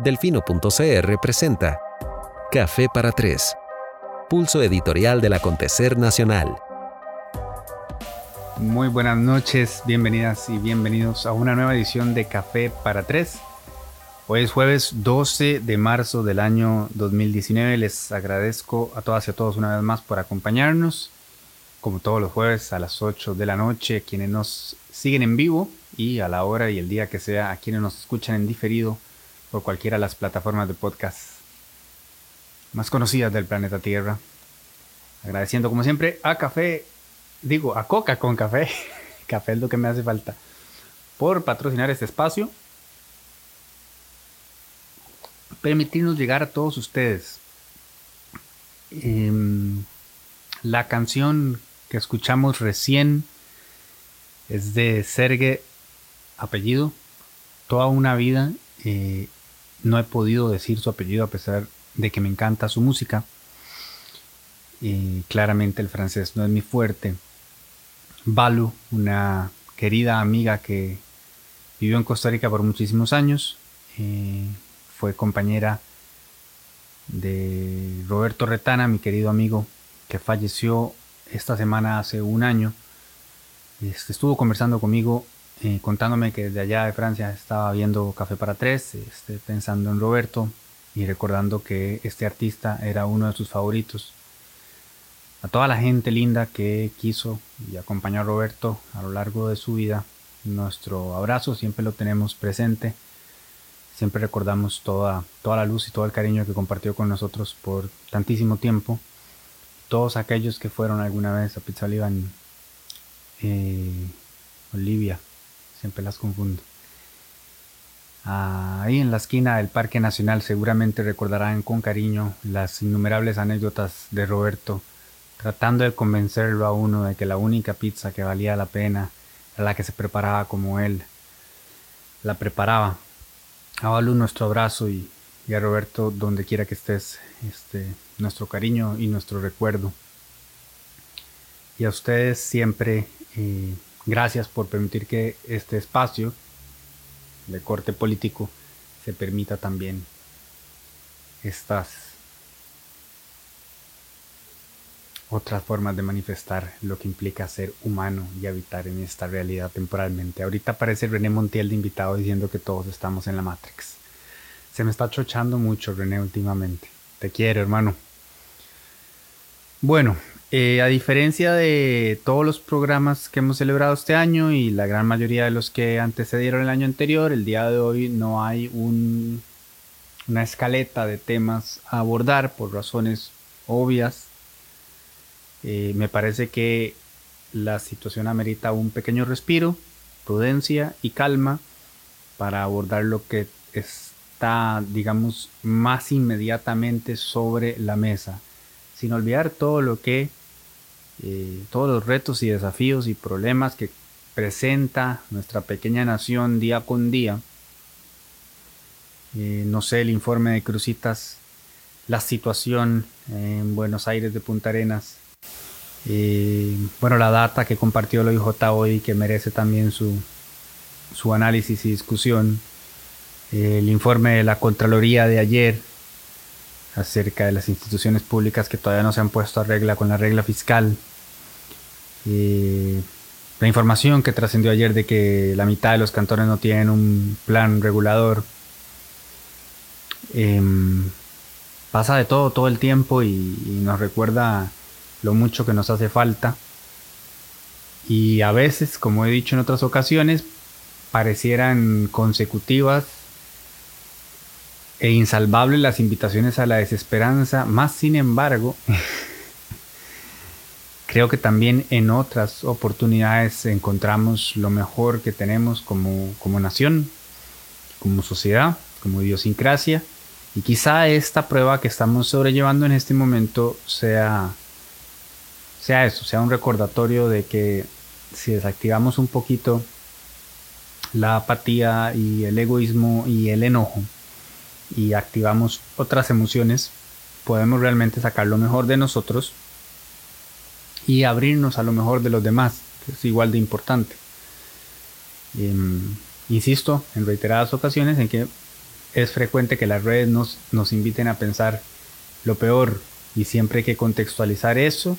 Delfino.cr presenta Café para Tres, pulso editorial del acontecer nacional. Muy buenas noches, bienvenidas y bienvenidos a una nueva edición de Café para Tres. Hoy es jueves 12 de marzo del año 2019. Les agradezco a todas y a todos una vez más por acompañarnos, como todos los jueves a las 8 de la noche, quienes nos siguen en vivo y a la hora y el día que sea, a quienes nos escuchan en diferido por cualquiera de las plataformas de podcast más conocidas del planeta Tierra. Agradeciendo como siempre a Café, digo, a Coca con Café, café es lo que me hace falta, por patrocinar este espacio. Permitirnos llegar a todos ustedes. Em, la canción que escuchamos recién es de Serge Apellido, Toda una vida eh, no he podido decir su apellido a pesar de que me encanta su música. Y claramente el francés no es mi fuerte. Balu, una querida amiga que vivió en Costa Rica por muchísimos años, eh, fue compañera de Roberto Retana, mi querido amigo, que falleció esta semana hace un año. Este, estuvo conversando conmigo eh, contándome que desde allá de Francia estaba viendo Café para Tres, este, pensando en Roberto y recordando que este artista era uno de sus favoritos. A toda la gente linda que quiso y acompañó a Roberto a lo largo de su vida, nuestro abrazo siempre lo tenemos presente. Siempre recordamos toda, toda la luz y todo el cariño que compartió con nosotros por tantísimo tiempo. Todos aquellos que fueron alguna vez a Pizza Oliva en eh, Olivia, siempre las confundo. Ahí en la esquina del Parque Nacional seguramente recordarán con cariño las innumerables anécdotas de Roberto, tratando de convencerlo a uno de que la única pizza que valía la pena era la que se preparaba como él la preparaba. A nuestro abrazo y, a Roberto donde quiera que estés, este, nuestro cariño y nuestro recuerdo. Y a ustedes siempre eh, Gracias por permitir que este espacio de corte político se permita también estas otras formas de manifestar lo que implica ser humano y habitar en esta realidad temporalmente. Ahorita aparece René Montiel de invitado diciendo que todos estamos en la Matrix. Se me está chochando mucho René últimamente. Te quiero, hermano. Bueno, eh, a diferencia de todos los programas que hemos celebrado este año y la gran mayoría de los que antecedieron el año anterior, el día de hoy no hay una escaleta de temas a abordar por razones obvias. Eh, me parece que la situación amerita un pequeño respiro, prudencia y calma para abordar lo que está, digamos, más inmediatamente sobre la mesa, sin olvidar todo lo que eh, todos los retos y desafíos y problemas que presenta nuestra pequeña nación día con día. Eh, no sé, el informe de Crucitas, la situación en Buenos Aires de Punta Arenas. Eh, bueno, la data que compartió el OIJ hoy que merece también su, su análisis y discusión. el informe de la Contraloría de ayer acerca de las instituciones públicas que todavía no se han puesto a regla con la regla fiscal. Eh, la información que trascendió ayer de que la mitad de los cantones no tienen un plan regulador. Em, pasa de todo todo el tiempo y, nos recuerda lo mucho que nos hace falta. Y a veces, como he dicho en otras ocasiones, parecieran consecutivas e insalvables las invitaciones a la desesperanza, más sin embargo, creo que también en otras oportunidades encontramos lo mejor que tenemos como, como nación, como sociedad, como idiosincrasia, y quizá esta prueba que estamos sobrellevando en este momento sea, sea eso, sea un recordatorio de que si desactivamos un poquito la apatía y el egoísmo y el enojo, y activamos otras emociones, podemos realmente sacar lo mejor de nosotros y abrirnos a lo mejor de los demás, que es igual de importante. Em, insisto en reiteradas ocasiones en que es frecuente que las redes nos, nos inviten a pensar lo peor y siempre hay que contextualizar eso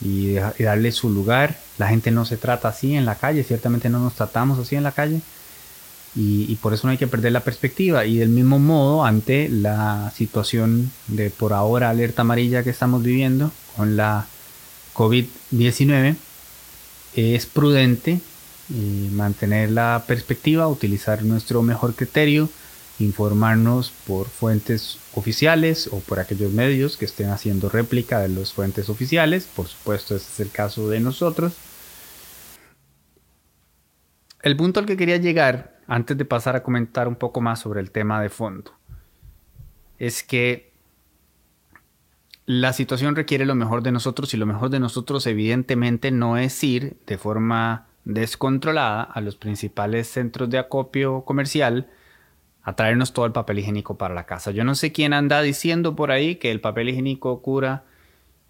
y, darle su lugar. La gente no se trata así en la calle, ciertamente no nos tratamos así en la calle y, por eso no hay que perder la perspectiva. Y del mismo modo, ante la situación de por ahora alerta amarilla que estamos viviendo con la COVID-19, es prudente eh, mantener la perspectiva, utilizar nuestro mejor criterio, informarnos por fuentes oficiales o por aquellos medios que estén haciendo réplica de las fuentes oficiales. Por supuesto, ese es el caso de nosotros. El punto al que quería llegar, antes de pasar a comentar un poco más sobre el tema de fondo, es que la situación requiere lo mejor de nosotros y lo mejor de nosotros evidentemente no es ir de forma descontrolada a los principales centros de acopio comercial a traernos todo el papel higiénico para la casa. Yo no sé quién anda diciendo por ahí que el papel higiénico cura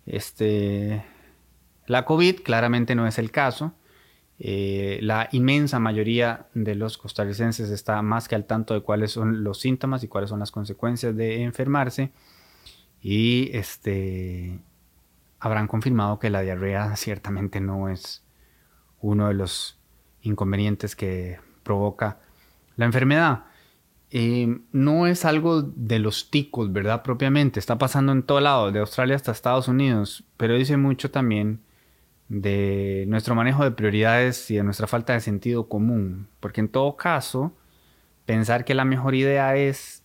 este, la COVID, claramente no es el caso. Eh, la inmensa mayoría de los costarricenses está más que al tanto de cuáles son los síntomas y cuáles son las consecuencias de enfermarse. Y este, habrán confirmado que la diarrea ciertamente no es uno de los inconvenientes que provoca la enfermedad. Eh, no es algo de los ticos, ¿verdad? Propiamente, está pasando en todo lado, de Australia hasta Estados Unidos, pero dice mucho también de nuestro manejo de prioridades y de nuestra falta de sentido común, porque en todo caso, pensar que la mejor idea es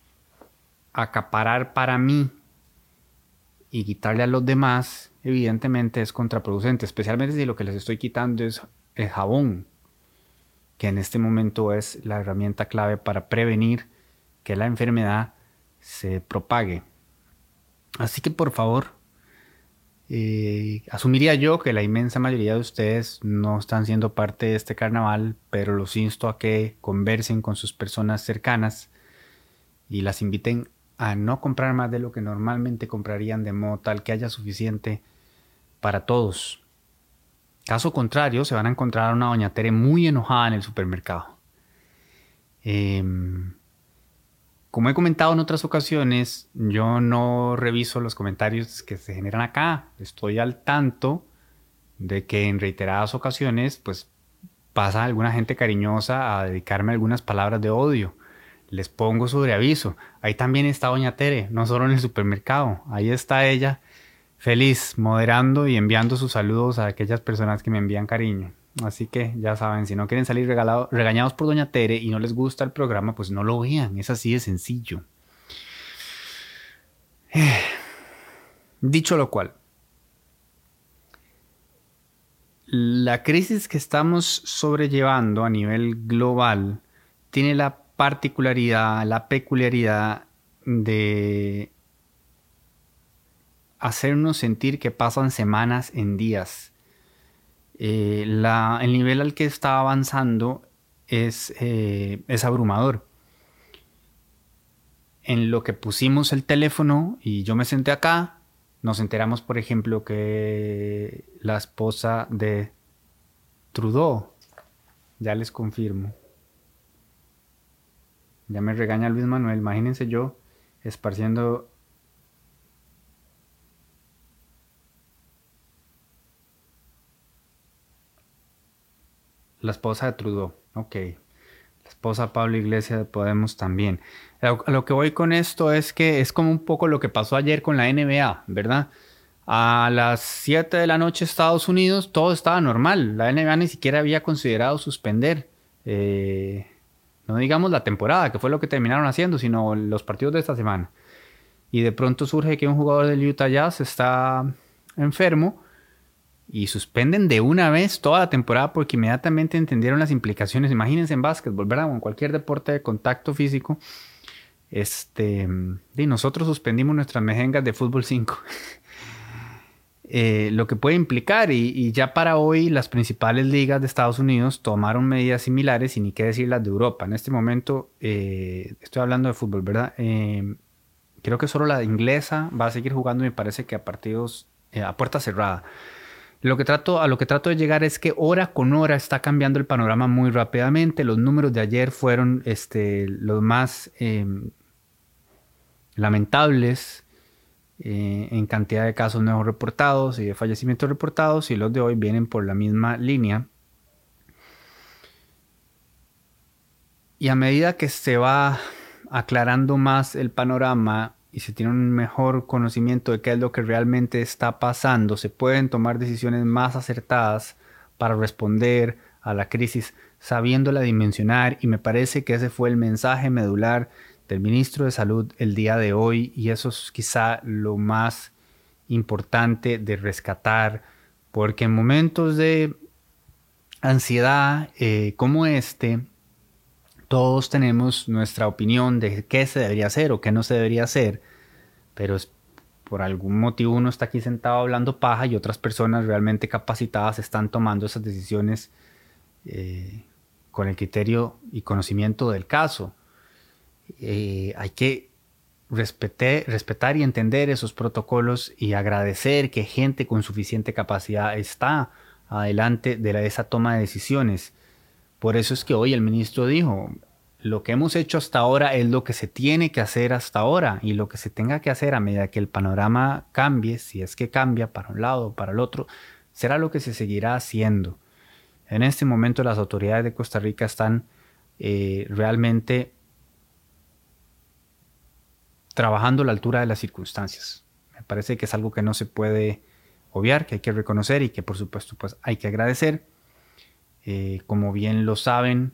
acaparar para mí y quitarle a los demás, evidentemente es contraproducente, especialmente si lo que les estoy quitando es el jabón, que en este momento es la herramienta clave para prevenir que la enfermedad se propague. Así que por favor, eh, asumiría yo que la inmensa mayoría de ustedes no están siendo parte de este carnaval, pero los insto a que conversen con sus personas cercanas y las inviten a no comprar más de lo que normalmente comprarían de modo tal que haya suficiente para todos. Caso contrario, se van a encontrar a una doña Tere muy enojada en el supermercado. Eh, como he comentado en otras ocasiones, yo no reviso los comentarios que se generan acá. Estoy al tanto de que en reiteradas ocasiones, pues pasa alguna gente cariñosa a dedicarme algunas palabras de odio. Les pongo sobre aviso. Ahí también está Doña Tere, no solo en el supermercado. Ahí está ella, feliz, moderando y enviando sus saludos a aquellas personas que me envían cariño. Así que ya saben, si no quieren salir regañados por Doña Tere y no les gusta el programa, pues no lo vean. Es así de sencillo. Dicho lo cual, la crisis que estamos sobrellevando a nivel global tiene la particularidad, la peculiaridad de hacernos sentir que pasan semanas en días eh, el nivel al que está avanzando es, eh, es abrumador. En lo que pusimos el teléfono y yo me senté acá, nos enteramos, por ejemplo, que la esposa de Trudeau, ya les confirmo, ya me regaña Luis Manuel, imagínense yo esparciendo La esposa de Trudeau, ok. La esposa Pablo Iglesias de Podemos también. A lo que voy con esto es que es como un poco lo que pasó ayer con la NBA, ¿verdad? A las 7 de la noche Estados Unidos todo estaba normal. La NBA ni siquiera había considerado suspender, eh, no digamos la temporada, que fue lo que terminaron haciendo, sino los partidos de esta semana. Y de pronto surge que un jugador del Utah Jazz está enfermo y suspenden de una vez toda la temporada porque inmediatamente entendieron las implicaciones. Imagínense en básquetbol, ¿verdad? O en cualquier deporte de contacto físico. Este, y nosotros suspendimos nuestras mejengas de fútbol 5. Eh, lo que puede implicar, y, ya para hoy las principales ligas de Estados Unidos tomaron medidas similares y ni qué decir las de Europa. En este momento eh, estoy hablando de fútbol, ¿verdad? Eh, creo que solo la inglesa va a seguir jugando, me parece que a partidos a puerta cerrada. Lo que trato, a lo que trato de llegar es que hora con hora está cambiando el panorama muy rápidamente. Los números de ayer fueron este, los más em, lamentables eh, en cantidad de casos nuevos reportados y de fallecimientos reportados y los de hoy vienen por la misma línea. Y a medida que se va aclarando más el panorama y se tiene un mejor conocimiento de qué es lo que realmente está pasando, se pueden tomar decisiones más acertadas para responder a la crisis sabiéndola dimensionar y me parece que ese fue el mensaje medular del ministro de Salud el día de hoy y eso es quizá lo más importante de rescatar porque en momentos de ansiedad eh, como este todos tenemos nuestra opinión de qué se debería hacer o qué no se debería hacer, pero por algún motivo uno está aquí sentado hablando paja y otras personas realmente capacitadas están tomando esas decisiones eh, con el criterio y conocimiento del caso. Eh, hay que respetar y entender esos protocolos y agradecer que gente con suficiente capacidad está adelante de esa toma de decisiones. Por eso es que hoy el ministro dijo, lo que hemos hecho hasta ahora es lo que se tiene que hacer hasta ahora y lo que se tenga que hacer a medida que el panorama cambie, si es que cambia para un lado o para el otro, será lo que se seguirá haciendo. En este momento las autoridades de Costa Rica están eh, realmente trabajando a la altura de las circunstancias. Me parece que es algo que no se puede obviar, que hay que reconocer y que por supuesto pues hay que agradecer. Eh, como bien lo saben,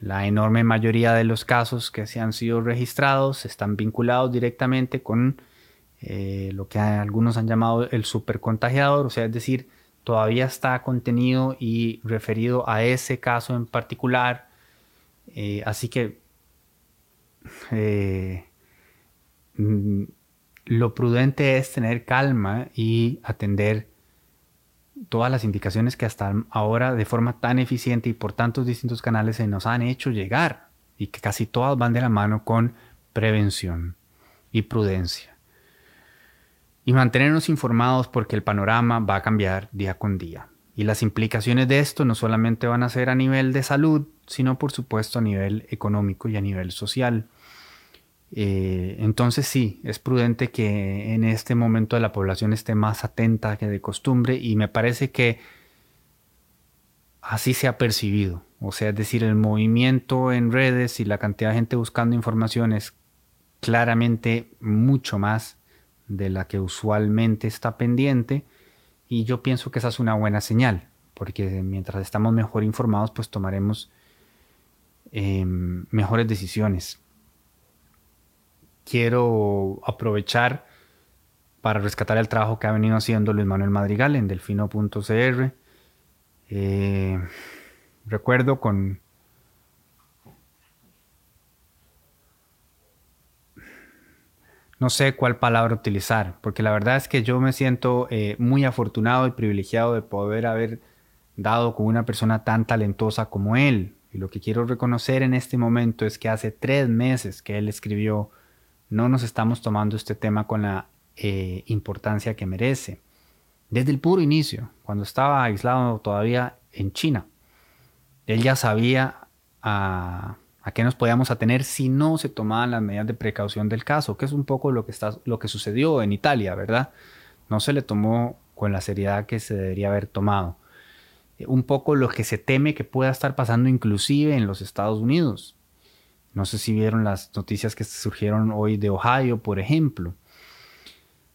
la enorme mayoría de los casos que se han sido registrados están vinculados directamente con eh, lo que algunos han llamado el supercontagiador, o sea, es decir, todavía está contenido y referido a ese caso en particular. Eh, así que mm, lo prudente es tener calma y atender todas las indicaciones que hasta ahora de forma tan eficiente y por tantos distintos canales se nos han hecho llegar y que casi todas van de la mano con prevención y prudencia. Y mantenernos informados porque el panorama va a cambiar día con día. Y las implicaciones de esto no solamente van a ser a nivel de salud, sino por supuesto a nivel económico y a nivel social. Eh, entonces sí, es prudente que en este momento la población esté más atenta que de costumbre y me parece que así se ha percibido. O sea, es decir, el movimiento en redes y la cantidad de gente buscando información es claramente mucho más de la que usualmente está pendiente y yo pienso que esa es una buena señal porque mientras estamos mejor informados pues tomaremos em, mejores decisiones quiero aprovechar para rescatar el trabajo que ha venido haciendo Luis Manuel Madrigal en delfino.cr. Eh, recuerdo con no sé cuál palabra utilizar, porque la verdad es que yo me siento eh, muy afortunado y privilegiado de poder haber dado con una persona tan talentosa como él. Y lo que quiero reconocer en este momento es que hace tres meses que él escribió no nos estamos tomando este tema con la eh, importancia que merece. Desde el puro inicio, cuando estaba aislado todavía en China, él ya sabía a, qué nos podíamos atener si no se tomaban las medidas de precaución del caso, que es un poco lo que, está, lo que sucedió en Italia, ¿verdad? No se le tomó con la seriedad que se debería haber tomado. Un poco lo que se teme que pueda estar pasando inclusive en los Estados Unidos. No sé si vieron las noticias que surgieron hoy de Ohio, por ejemplo.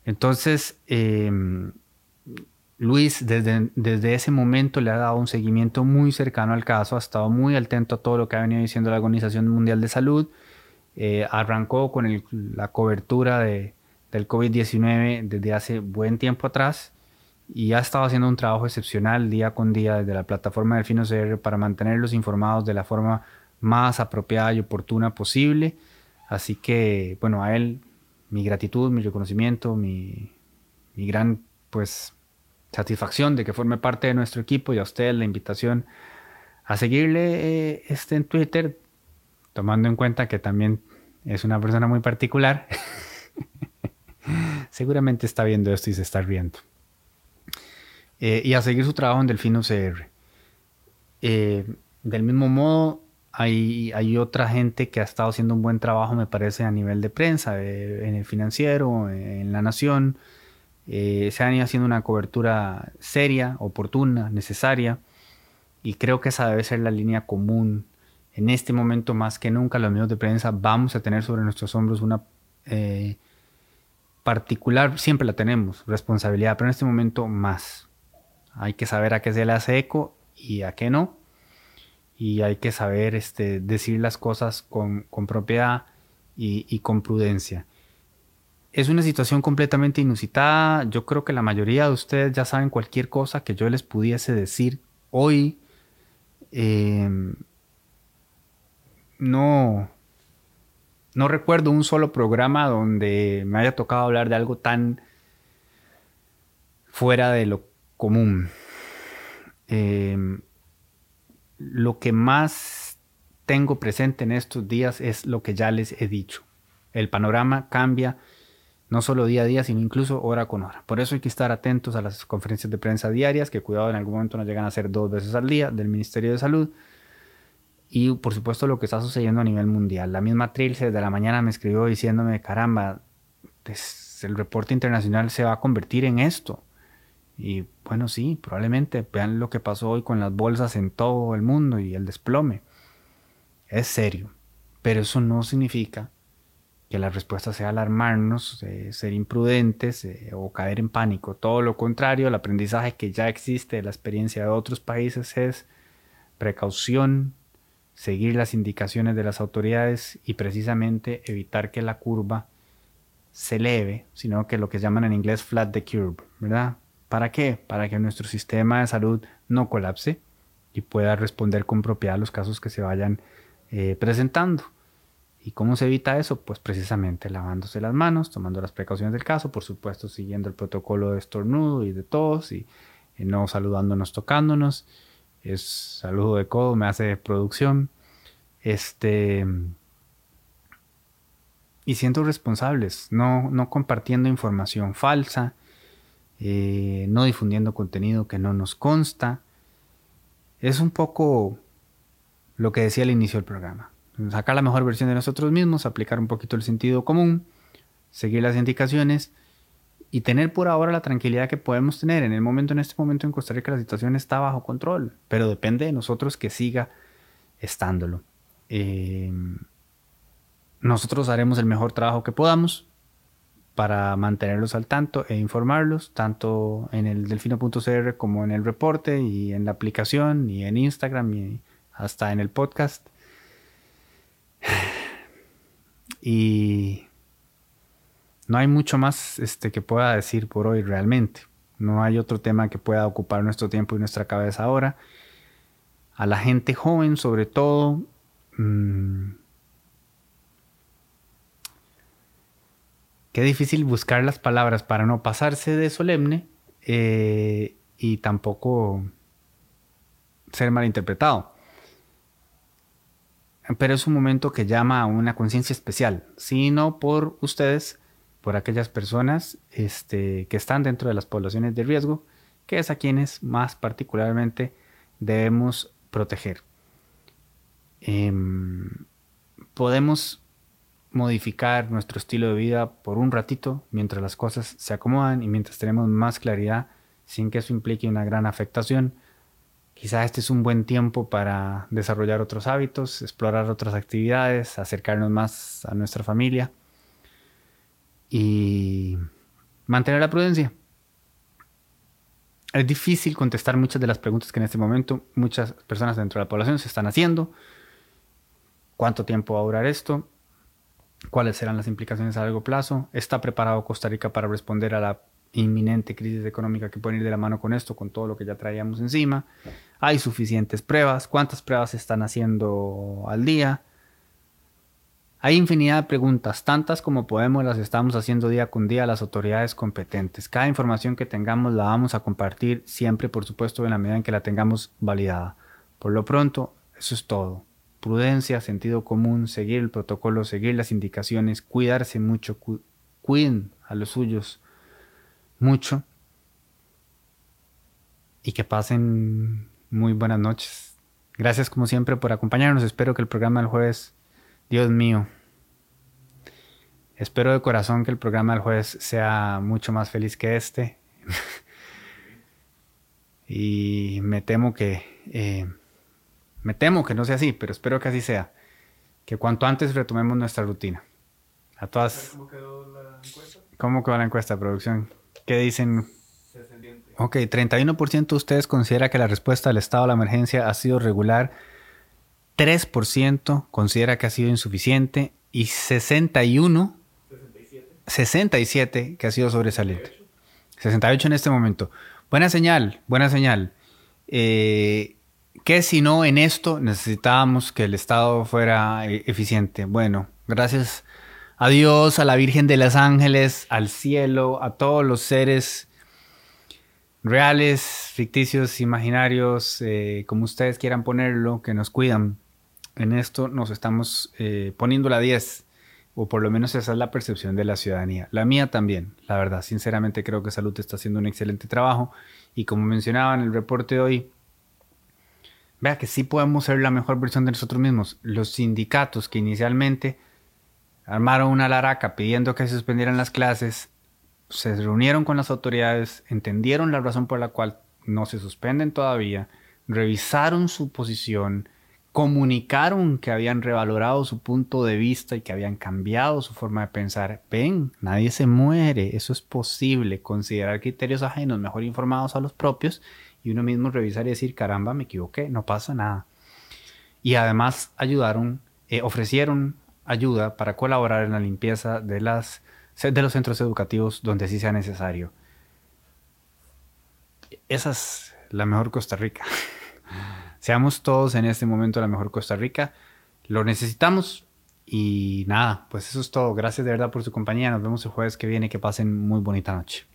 Entonces, em, Luis desde, desde, ese momento le ha dado un seguimiento muy cercano al caso, ha estado muy atento a todo lo que ha venido diciendo la Organización Mundial de Salud, eh, arrancó con la cobertura de, del COVID-19 desde hace buen tiempo atrás y ha estado haciendo un trabajo excepcional día con día desde la plataforma del FinoCR para mantenerlos informados de la forma más apropiada y oportuna posible. Así que, bueno, a él mi gratitud, mi reconocimiento, mi, gran, pues, satisfacción de que forme parte de nuestro equipo y a usted la invitación a seguirle eh, este en Twitter, tomando en cuenta que también es una persona muy particular. Seguramente está viendo esto y se está riendo. eh, y a seguir su trabajo en Delfino CR. Eh, del mismo modo, hay, otra gente que ha estado haciendo un buen trabajo, me parece, a nivel de prensa, en el financiero, en la nación. Eh, se han ido haciendo una cobertura seria, oportuna, necesaria, y creo que esa debe ser la línea común. En este momento, más que nunca, los medios de prensa vamos a tener sobre nuestros hombros una particular, siempre la tenemos, responsabilidad, pero en este momento más. Hay que saber a qué se le hace eco y a qué no. Y hay que saber este, decir las cosas con, propiedad y, con prudencia. Es una situación completamente inusitada. Yo creo que la mayoría de ustedes ya saben cualquier cosa que yo les pudiese decir hoy. Em, no, no recuerdo un solo programa donde me haya tocado hablar de algo tan fuera de lo común. Em, lo que más tengo presente en estos días es lo que ya les he dicho. El panorama cambia no solo día a día, sino incluso hora con hora. Por eso hay que estar atentos a las conferencias de prensa diarias, que cuidado en algún momento no llegan a ser dos veces al día, del Ministerio de Salud y por supuesto lo que está sucediendo a nivel mundial. La misma Trilce de la mañana me escribió diciéndome, caramba, el reporte internacional se va a convertir en esto. Y bueno, sí, probablemente vean lo que pasó hoy con las bolsas en todo el mundo y el desplome. Es serio, pero eso no significa que la respuesta sea alarmarnos, ser imprudentes eh, o caer en pánico. Todo lo contrario, el aprendizaje que ya existe de la experiencia de otros países es precaución, seguir las indicaciones de las autoridades y precisamente evitar que la curva se eleve, sino que lo que llaman en inglés flat the curve, ¿verdad? ¿Para qué? Para que nuestro sistema de salud no colapse y pueda responder con propiedad a los casos que se vayan eh, presentando. ¿Y cómo se evita eso? Pues precisamente lavándose las manos, tomando las precauciones del caso, por supuesto siguiendo el protocolo de estornudo y de tos y no saludándonos, tocándonos es saludo de codo, me hace producción. Este. Y siento responsables, no, no compartiendo información falsa, eh, no difundiendo contenido que no nos consta. Es un poco lo que decía al inicio del programa. Sacar la mejor versión de nosotros mismos, aplicar un poquito el sentido común, seguir las indicaciones y tener por ahora la tranquilidad que podemos tener. En el momento, en este momento en Costa Rica la situación está bajo control, pero depende de nosotros que siga estándolo. Em, nosotros haremos el mejor trabajo que podamos para mantenerlos al tanto e informarlos, tanto en el delfino.cr como en el reporte y en la aplicación y en Instagram y hasta en el podcast. Y no hay mucho más este, que pueda decir por hoy realmente. No hay otro tema que pueda ocupar nuestro tiempo y nuestra cabeza ahora. A la gente joven, sobre todo, mmm, qué difícil buscar las palabras para no pasarse de solemne eh, y tampoco ser malinterpretado. Pero es un momento que llama a una conciencia especial, sino por ustedes, por aquellas personas este, que están dentro de las poblaciones de riesgo, que es a quienes más particularmente debemos proteger. Em, podemos modificar nuestro estilo de vida por un ratito mientras las cosas se acomodan y mientras tenemos más claridad sin que eso implique una gran afectación. Quizá este es un buen tiempo para desarrollar otros hábitos, explorar otras actividades, acercarnos más a nuestra familia y mantener la prudencia. Es difícil contestar muchas de las preguntas que en este momento muchas personas dentro de la población se están haciendo. ¿Cuánto tiempo va a durar esto? ¿Cuáles serán las implicaciones a largo plazo? ¿Está preparado Costa Rica para responder a la inminente crisis económica que puede ir de la mano con esto, con todo lo que ya traíamos encima? ¿Hay suficientes pruebas? ¿Cuántas pruebas se están haciendo al día? Hay infinidad de preguntas, tantas como podemos las estamos haciendo día con día a las autoridades competentes. Cada información que tengamos la vamos a compartir siempre, por supuesto, en la medida en que la tengamos validada. Por lo pronto, eso es todo. Prudencia, sentido común, seguir el protocolo, seguir las indicaciones, cuidarse mucho, cuiden a los suyos mucho. y que pasen muy buenas noches. Gracias como siempre por acompañarnos. Espero que el programa del jueves, Dios mío, espero de corazón que el programa del jueves sea mucho más feliz que este. y me temo que, eh, me temo que no sea así, pero espero que así sea. Que cuanto antes retomemos nuestra rutina. A todas. ¿Cómo quedó la encuesta? ¿Cómo quedó la encuesta, producción? ¿Qué dicen Ok, 31% de ustedes considera que la respuesta del estado a la emergencia ha sido regular, 3% considera que ha sido insuficiente y 61, 67, que ha sido sobresaliente. 68 en este momento. Buena señal, buena señal. Eh, ¿Qué si no en esto necesitábamos que el Estado fuera eh, eficiente? Bueno, gracias a Dios, a la Virgen de los Ángeles, al cielo, a todos los seres reales, ficticios, imaginarios, eh, como ustedes quieran ponerlo, que nos cuidan. En esto nos estamos eh, poniendo la 10, o por lo menos esa es la percepción de la ciudadanía. La mía también, la verdad, sinceramente creo que Salud está haciendo un excelente trabajo y como mencionaba en el reporte de hoy, vea que sí podemos ser la mejor versión de nosotros mismos. Los sindicatos que inicialmente armaron una laraca pidiendo que se suspendieran las clases, se reunieron con las autoridades, entendieron la razón por la cual no se suspenden todavía, revisaron su posición, comunicaron que habían revalorado su punto de vista y que habían cambiado su forma de pensar. Ven, nadie se muere, eso es posible, considerar criterios ajenos mejor informados a los propios y uno mismo revisar y decir, caramba, me equivoqué, no pasa nada. Y además ayudaron, eh, ofrecieron ayuda para colaborar en la limpieza de las de los centros educativos donde sí sea necesario. Esa es la mejor Costa Rica. Seamos todos en este momento la mejor Costa Rica. Lo necesitamos. Y nada, pues eso es todo. Gracias de verdad por su compañía. Nos vemos el jueves que viene. Que pasen muy bonita noche.